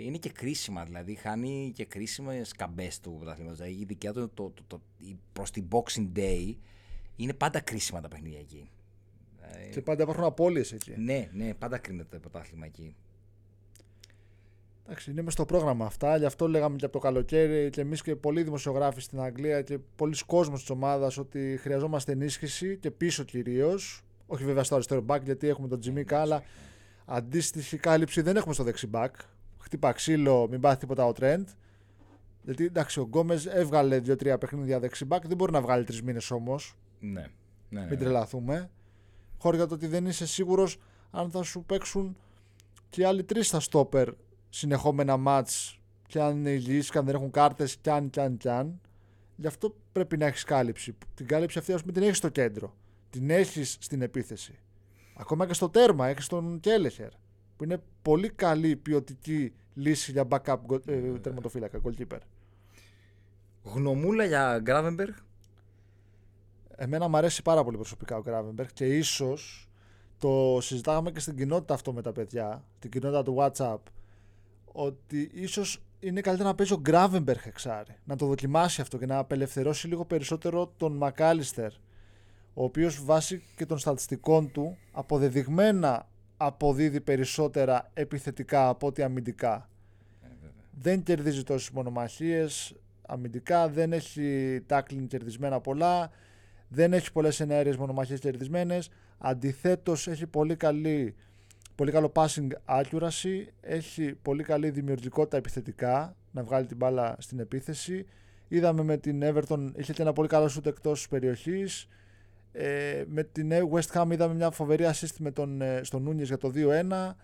είναι και κρίσιμα, δηλαδή χάνει και κρίσιμες καμπές του πρωταθλήματος. Δηλαδή η δικιά του το, το, το, προς την Boxing Day είναι πάντα κρίσιμα τα παιχνίδια εκεί. Και πάντα υπάρχουν απώλειες εκεί. Ναι, ναι, πάντα κρίνεται το πρωτάθλημα εκεί. Εντάξει, είναι μες στο πρόγραμμα αυτά. Γι' αυτό λέγαμε και από το καλοκαίρι και εμείς και πολλοί δημοσιογράφοι στην Αγγλία και πολλοί κόσμοι της ομάδας ότι χρειαζόμαστε ενίσχυση και πίσω κυρίως. Όχι βέβαια στο αριστερό μπακ γιατί έχουμε τον Τζιμίκα, αλλά αντίστοιχη κάλυψη δεν έχουμε στο δεξιμπακ. Χτύπα ξύλο, μην πάθει τίποτα ο Τρέντ. Γιατί εντάξει, ο Γκόμες έβγαλε δύο-τρία παιχνίδια δεξιμπακ, δεν μπορεί να βγάλει τρεις μήνες όμως. Ναι. ναι. Ναι, Μην τρελαθούμε. Χωρί το ότι δεν είσαι σίγουρος αν θα σου παίξουν και οι άλλοι τρεις στα στόπερ συνεχόμενα μάτς και αν είναι υγιείς και αν δεν έχουν κάρτες και αν και αν και αν. Γι' αυτό πρέπει να έχεις κάλυψη. Την κάλυψη αυτή ας πούμε την έχεις στο κέντρο. Την έχεις στην επίθεση. Ακόμα και στο τέρμα έχεις τον Κέλεχερ που είναι πολύ καλή ποιοτική λύση για backup ε, τερματοφύλακα, goalkeeper. Γνωμούλα για Γκράβεμπεργκ. Εμένα μου αρέσει πάρα πολύ προσωπικά ο Γκράβεμπεργκ και ίσως το συζητάγαμε και στην κοινότητα αυτό με τα παιδιά, την κοινότητα του WhatsApp ότι ίσως είναι καλύτερα να παίζει ο Γκράβεμπεργκ εξάρι. Να το δοκιμάσει αυτό και να απελευθερώσει λίγο περισσότερο τον Μακάλιστερ. Ο οποίος βάσει και των στατιστικών του αποδεδειγμένα αποδίδει περισσότερα επιθετικά από ότι αμυντικά. Ε, δεν κερδίζει τόσες μονομαχίες αμυντικά, δεν έχει τάκλιν κερδισμένα πολλά, δεν έχει πολλές ενέργειες μονομαχίες κερδισμένες. Αντιθέτως, έχει πολύ καλή πολύ καλό passing accuracy, έχει πολύ καλή δημιουργικότητα επιθετικά, να βγάλει την μπάλα στην επίθεση. Είδαμε με την Everton, είχε και ένα πολύ καλό σούτ εκτός περιοχής. Ε, με την West Ham είδαμε μια φοβερή assist με τον, ε, στον Νούνιες για το 2-1.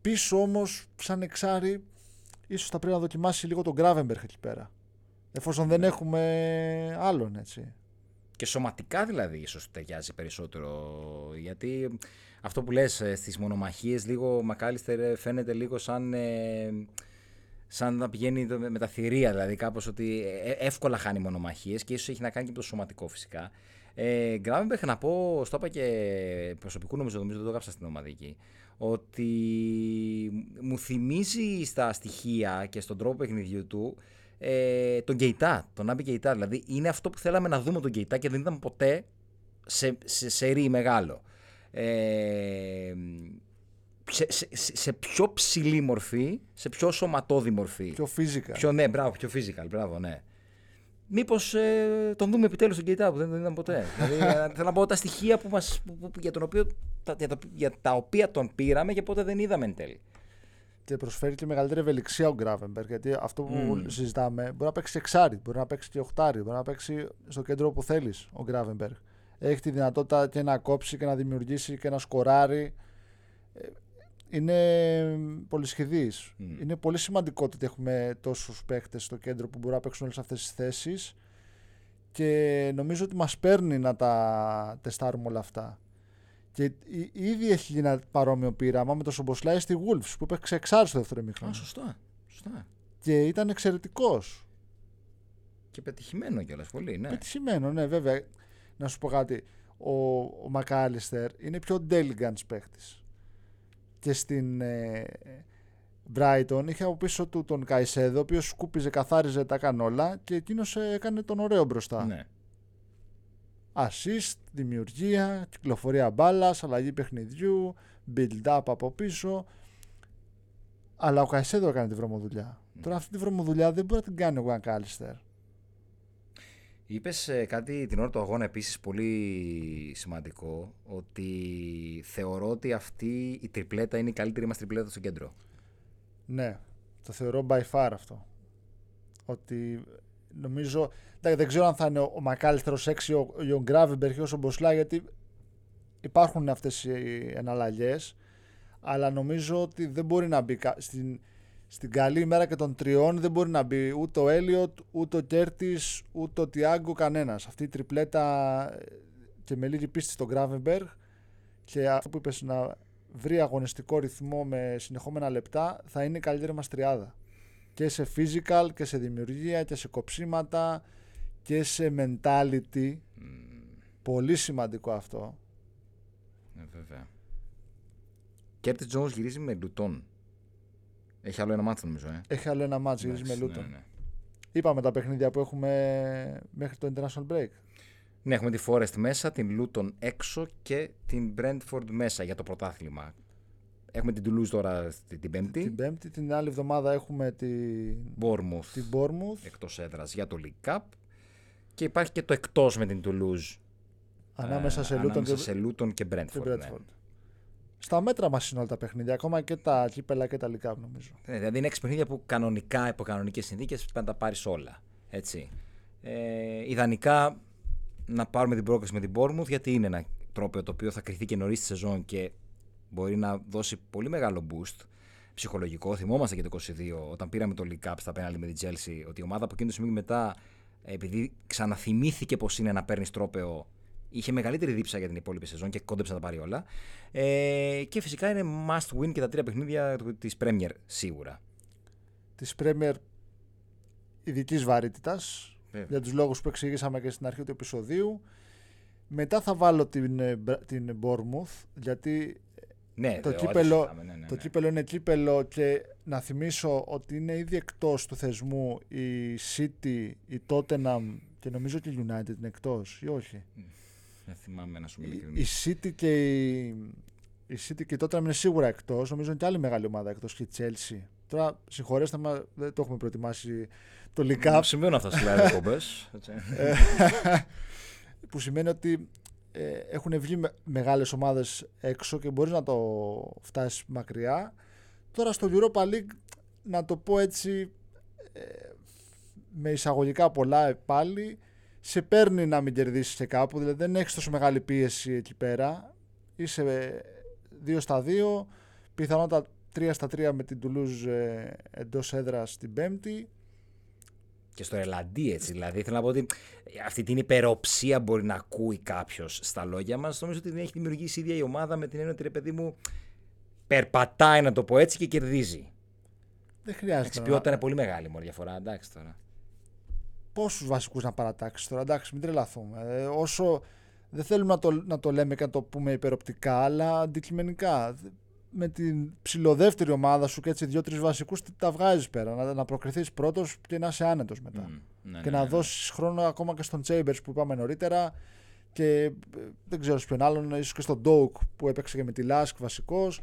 Πίσω όμως, σαν εξάρι, ίσως θα πρέπει να δοκιμάσει λίγο τον Gravenberg εκεί πέρα. Εφόσον δεν ναι. έχουμε άλλον, έτσι. Και σωματικά δηλαδή ίσως ταιριάζει περισσότερο, γιατί αυτό που λες ε, στις μονομαχίες λίγο ο Μακάλιστερ ε, φαίνεται λίγο σαν, ε, σαν να πηγαίνει με τα θηρία δηλαδή κάπως ότι εύκολα χάνει μονομαχίες και ίσως έχει να κάνει και με το σωματικό φυσικά. Ε, Γκράβεμπεχ να πω, στο είπα και προσωπικού νομίζω, νομίζω δεν το έγραψα στην ομαδική, ότι μου θυμίζει στα στοιχεία και στον τρόπο παιχνιδιού του ε, τον Κεϊτά, τον Άμπι Κεϊτά. Δηλαδή είναι αυτό που θέλαμε να δούμε τον Κεϊτά και δεν είδαμε ποτέ σε, σε, σε ρί μεγάλο. Ε, σε, σε, σε, πιο ψηλή μορφή, σε πιο σωματώδη μορφή. Πιο physical. Πιο, ναι, μπράβο, πιο physical, μπράβο, ναι. Μήπως ε, τον δούμε επιτέλους στον Κεϊτά που δεν τον είδαμε ποτέ. δηλαδή, ε, θέλω να πω τα στοιχεία που μας, που, που, για, τον οποίο, τα, για, τα, για τα οποία τον πήραμε και ποτέ δεν είδαμε εν τέλει. Και προσφέρει και μεγαλύτερη ευελιξία ο Γκράβενμπεργκ. Γιατί αυτό που συζητάμε μπορεί να παίξει εξάρι, μπορεί να παίξει και οχτάρι, μπορεί να παίξει στο κέντρο που θέλεις ο Γκράβενμπεργκ. Έχει τη δυνατότητα και να κόψει και να δημιουργήσει και να σκοράρει. Ε, είναι πολυσχηδής. Είναι πολύ σημαντικό ότι έχουμε τόσους παίχτε στο κέντρο που μπορούν να παίξουν όλες αυτές τις θέσεις. Και νομίζω ότι μας παίρνει να τα τεστάρουμε όλα αυτά. Και ήδη έχει γίνει ένα παρόμοιο πείραμα με το Σομποσλάι στη Wolves που έπαιξε εξάρι στο δεύτερο μήχρονο. Α, σωστά. σωστά. Και ήταν εξαιρετικός. Και πετυχημένο κιόλας πολύ, ναι. Πετυχημένο, ναι, βέβαια. Να σου πω κάτι. Ο, ο Μακάλιστερ είναι πιο Ντέλιγκαντ παίχτη. Και στην ε, Brighton είχε από πίσω του τον Καϊσέδο, ο οποίος σκούπιζε, καθάριζε τα κανόλα και εκείνος έκανε τον ωραίο μπροστά. ναι. Assist, δημιουργία, κυκλοφορία μπάλας, αλλαγή παιχνιδιού, build-up από πίσω. Αλλά ο Καϊσέδο έκανε τη βρωμοδουλειά. Τώρα αυτή τη βρωμοδουλειά δεν μπορεί να την κάνει ο Γουάν Κάλιστερ. Είπες κάτι την ώρα του αγώνα επίσης πολύ σημαντικό, ότι θεωρώ ότι αυτή η τριπλέτα είναι η καλύτερη μας τριπλέτα στο κέντρο. Ναι, το θεωρώ by far αυτό. Ότι νομίζω. Δεν ξέρω αν θα είναι ο Μακάλιστερ ω 6 ή ο Γκράβιμπεργκ ή ο Μποσλά, γιατί υπάρχουν αυτές οι εναλλαγές. Αλλά νομίζω ότι δεν μπορεί να μπει κα- στην, στην καλή ημέρα και των τριών δεν μπορεί να μπει ούτε ο Έλιοτ, ούτε ο Κέρτης, ούτε ο Τιάγκο, κανένας. Αυτή η τριπλέτα ε, και με λίγη πίστη στον Γκράβενμπεργκ και αυτό που είπες να βρει αγωνιστικό ρυθμό με συνεχόμενα λεπτά θα είναι η καλύτερη μας τριάδα. Και σε physical και σε δημιουργία και σε κοψίματα και σε mentality. Πολύ σημαντικό αυτό. Ναι, βέβαια. Κέρτης Τζόουν γυρίζει με Λουτόν. Έχει άλλο ένα μάτσο νομίζω, ε. Έχει άλλο ένα μάτς γυρίζει με Εντάξει, Luton. Ναι, ναι. Είπαμε τα παιχνίδια που έχουμε μέχρι το international break. Ναι, έχουμε τη Forest μέσα, την Luton έξω και την Brentford μέσα για το πρωτάθλημα. Έχουμε την Toulouse τώρα την, την Πέμπτη. Την Πέμπτη, την άλλη εβδομάδα έχουμε την, Bournemouth την Bournemouth εκτός έδρας για το League Cup. Και υπάρχει και το εκτός με την Toulouse. ανάμεσα ε, σε Luton ανάμεσα και, σε Luton και και Brentford. ναι. Bradford. Στα μέτρα μας είναι όλα τα παιχνίδια, ακόμα και τα κύπελα και τα λικά νομίζω. Ναι, δηλαδή είναι έξι παιχνίδια που κανονικά, υπό κανονικές συνθήκες, πρέπει να τα πάρεις όλα. Έτσι. Ε, ιδανικά να πάρουμε την πρόκληση με την Bournemouth γιατί είναι ένα τρόπο το οποίο θα κρυθεί και νωρίς στη σεζόν και μπορεί να δώσει πολύ μεγάλο boost ψυχολογικό. Θυμόμαστε και το 22 όταν πήραμε το League Cup στα πέναλτι με την Chelsea ότι η ομάδα από εκείνο το σημείο και μετά επειδή ξαναθυμήθηκε πως είναι να παίρνεις τρόπεο είχε μεγαλύτερη δίψα για την υπόλοιπη σεζόν και κόντεψε να τα πάρει όλα. Ε, και φυσικά είναι must win και τα τρία παιχνίδια της Premier σίγουρα. Της Premier ειδικής βαρύτητας, Βέβαια. για τους λόγους που εξήγησαμε και στην αρχή του επεισοδίου. Μετά θα βάλω την, ε, Μπρα- την Bournemouth, γιατί Ναι, το, δε, κύπελο, ό,τι συζητάμε, ναι, ναι, το ναι. κύπελο είναι κύπελο και να θυμίσω ότι είναι ήδη εκτός του θεσμού η City, η Tottenham και νομίζω και η United είναι εκτός ή όχι; Δεν θυμάμαι να σου Η, είμαι η ειλικρινής. City και η, η City και η Tottenham είναι σίγουρα εκτός. Νομίζω είναι και άλλη μεγάλη ομάδα εκτός και η Chelsea. Τώρα συγχωρέστε με, δεν το έχουμε προετοιμάσει το League Cup. Συμβαίνουν αυτά στις live εκπομπές, έτσι. Ε, που σημαίνει ότι ε, έχουν βγει με, μεγάλες ομάδες έξω και μπορείς να το φτάσεις μακριά. Τώρα στο Europa League, να το πω έτσι, ε, με εισαγωγικά πολλά πάλι, σε παίρνει να μην κερδίσεις και κάπου, δηλαδή δεν έχεις τόσο μεγάλη πίεση εκεί πέρα. Είσαι 2 στα 2, πιθανότατα 3 στα 3 με την Toulouse ε, εντός έδρας την Πέμπτη. και στο ρελαντί έτσι. Δηλαδή θέλω να πω ότι αυτή την υπεροψία μπορεί να ακούει κάποιος στα λόγια μας. Νομίζω ότι την έχει δημιουργήσει η ίδια η ομάδα με την έννοια ότι ρε παιδί μου περπατάει να το πω έτσι και κερδίζει. Δεν Η χρειάζεται να, ποιότητα είναι πολύ μεγάλη μόνο διαφορά. Εντάξει τώρα. Πόσους βασικούς να παρατάξεις τώρα. Εντάξει, μην τρελαθούμε. Ε, όσο δεν θέλουμε να το, να το λέμε και να το πούμε υπεροπτικά, αλλά αντικειμενικά. Δε- με την ψηλοδεύτερη ομάδα σου και έτσι δύο-τρεις βασικούς τα βγάζεις πέρα; Να, να προκριθείς πρώτος και να είσαι άνετος μετά. Μμ, ναι, και ναι, να ναι. δώσεις χρόνο ακόμα και στον Chambers που είπαμε νωρίτερα. Και ε, δεν ξέρω σε ποιον άλλον, ίσως και στον Doak που έπαιξε και με τη Lask βασικός.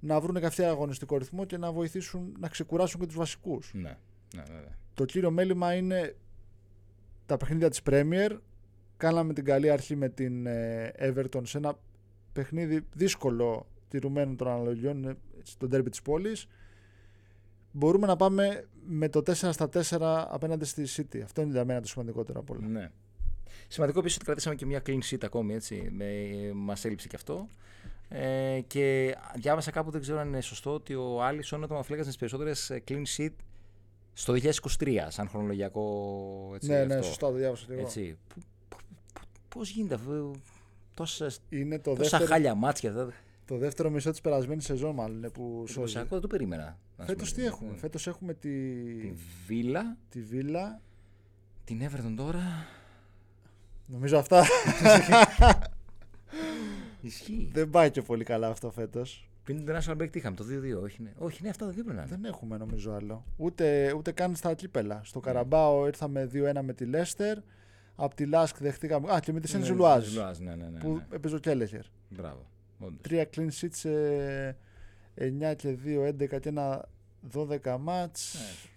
Να βρουν και αυτοί αγωνιστικό ρυθμό και να βοηθήσουν να ξεκουράσουν και τους βασικούς. Ναι, ναι, βέβαια. Το κύριο μέλημα είναι τα παιχνίδια της Premier. Κάναμε την καλή αρχή με την ε, Everton σε ένα παιχνίδι δύσκολο τηρουμένων των αναλογιών είναι στο ντέρμπι της πόλης. Μπορούμε να πάμε με το 4 στα 4 απέναντι στη City. Αυτό είναι για μένα το σημαντικότερο από όλα. Ναι. Σημαντικό επίσης ότι κρατήσαμε και μια clean sheet ακόμη, έτσι. Με, μας έλειψε και αυτό. Ε, και διάβασα κάπου, δεν ξέρω αν είναι σωστό, ότι ο Άλισον όταν φλέγαζε τις περισσότερες clean sheet στο 2023, σαν χρονολογιακό έτσι, ναι, ναι, αυτό. σωστά το διάβασα και εγώ. Έτσι. Πώς γίνεται αυτό, τόσες, Είναι το τόσα δεύτερο, χάλια μάτια. αυτά. το δεύτερο μισό της περασμένης σεζόν μάλλον είναι που σώζει. Εντυπωσιακό, δεν το περίμενα. να σου Φέτος πω. τι έχουμε. Ναι. Φέτος έχουμε τη, Τη Βίλα, τη Βίλα. την Everton τώρα. Νομίζω αυτά Ισχύει. δεν πάει και πολύ καλά αυτό φέτος. Πριν την National Break τι είχαμε, το 2-2, όχι, ναι. Όχι, ναι, αυτά τα δύο πρέπει να είναι. Δεν έχουμε νομίζω άλλο. Ούτε, ούτε καν στα κύπελα. Στο Καραμπάο ήρθαμε 2-1 με τη Λέστερ. Από τη Λάσκ δεχτήκαμε. Α, και με τη Σεν Ζιλουάζ. Ζιλουάζ, ναι, ναι, ναι. Που ναι. έπαιζε ο Κέλεχερ. Μπράβο. όντως. Τρία clean sheets σε 9 και 2, 11 και ένα 12 μάτς. Ναι.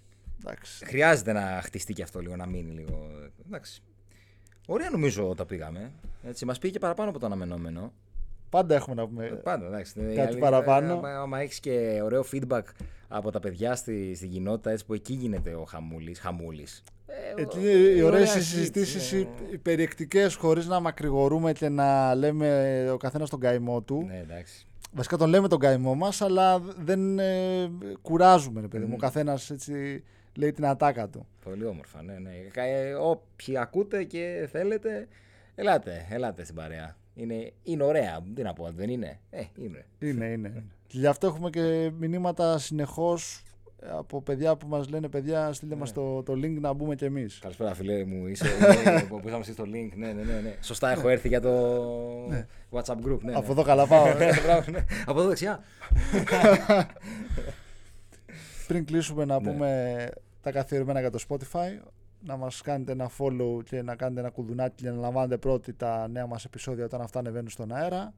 Εντάξει. Χρειάζεται να χτιστεί και αυτό λίγο, να μείνει λίγο. Εντάξει. Ωραία νομίζω τα πήγαμε. Έτσι, μας πήγε και παραπάνω από το αναμενόμενο. Πάντα έχουμε να πούμε. Ε, Πάντα, εντάξει. η κάτι αλήθεια, παραπάνω. Άμα, άμα έχεις και ωραίο feedback από τα παιδιά στη, στην κοινότητα, έτσι, που εκεί γίνεται ο χαμούλης, χαμούλης. Ε, Εκεί ο- είναι οι ωραίες ωραία συζητήσεις, hits, οι, οι περιεκτικές, χωρίς να μακρηγορούμε και να λέμε ο καθένας τον καημό του. Ναι, εντάξει. Βασικά τον λέμε τον καημό μας, αλλά δεν ε, κουράζουμε, ρε παιδί μου. Μμμ. Ο καθένας έτσι λέει την ατάκα του. Πολύ όμορφα, ναι, ναι. Ε, όποιοι ακούτε και θέλετε, ελάτε, ελάτε στην παρέα. Είναι, είναι ωραία, τι να πω, δεν είναι. Ε, είναι. Είναι, είναι. και γι' αυτό έχουμε και μηνύματα συνεχώς από παιδιά που μας λένε: Παιδιά, στείλτε μας το, το link να μπούμε κι εμείς. Καλησπέρα, φιλέ μου. Είσαι ναι, που είχαμε στείλει το link. Ναι, ναι, ναι, ναι. Σωστά, έχω έρθει για το WhatsApp group. Ναι, ναι. Από εδώ καλά πάω. Ναι, μπράβο, ναι. Από εδώ δεξιά. Πριν κλείσουμε να Ναι. πούμε τα καθιερωμένα για το Spotify, να μας κάνετε ένα follow και να κάνετε ένα κουδουνάκι για να λαμβάνετε πρώτοι τα νέα μας επεισόδια όταν αυτά ανεβαίνουν στον αέρα.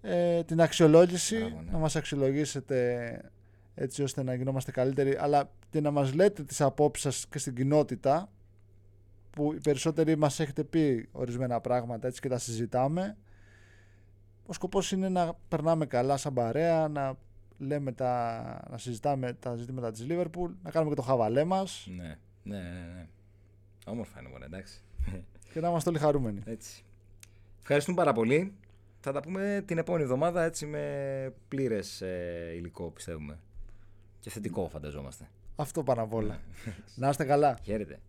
Ε, την αξιολόγηση, Μπράβο, ναι. να μας αξιολογήσετε έτσι ώστε να γινόμαστε καλύτεροι, αλλά και να μας λέτε τις απόψεις σας και στην κοινότητα, που οι περισσότεροι μας έχετε πει ορισμένα πράγματα έτσι και τα συζητάμε. Ο σκοπός είναι να περνάμε καλά σαν παρέα, να λέμε τα, να συζητάμε τα ζητήματα της Liverpool, να κάνουμε και το χαβαλέ μας Ναι, ναι, ναι, ναι. Όμορφα είναι μόνο, εντάξει. και να είμαστε όλοι χαρούμενοι. Έτσι. Ευχαριστούμε πάρα πολύ. Θα τα πούμε την επόμενη εβδομάδα έτσι με πλήρες ε, υλικό πιστεύουμε. Και θετικό φανταζόμαστε. Αυτό πάνω απ' όλα. Ναι. να είστε καλά. Χαίρετε.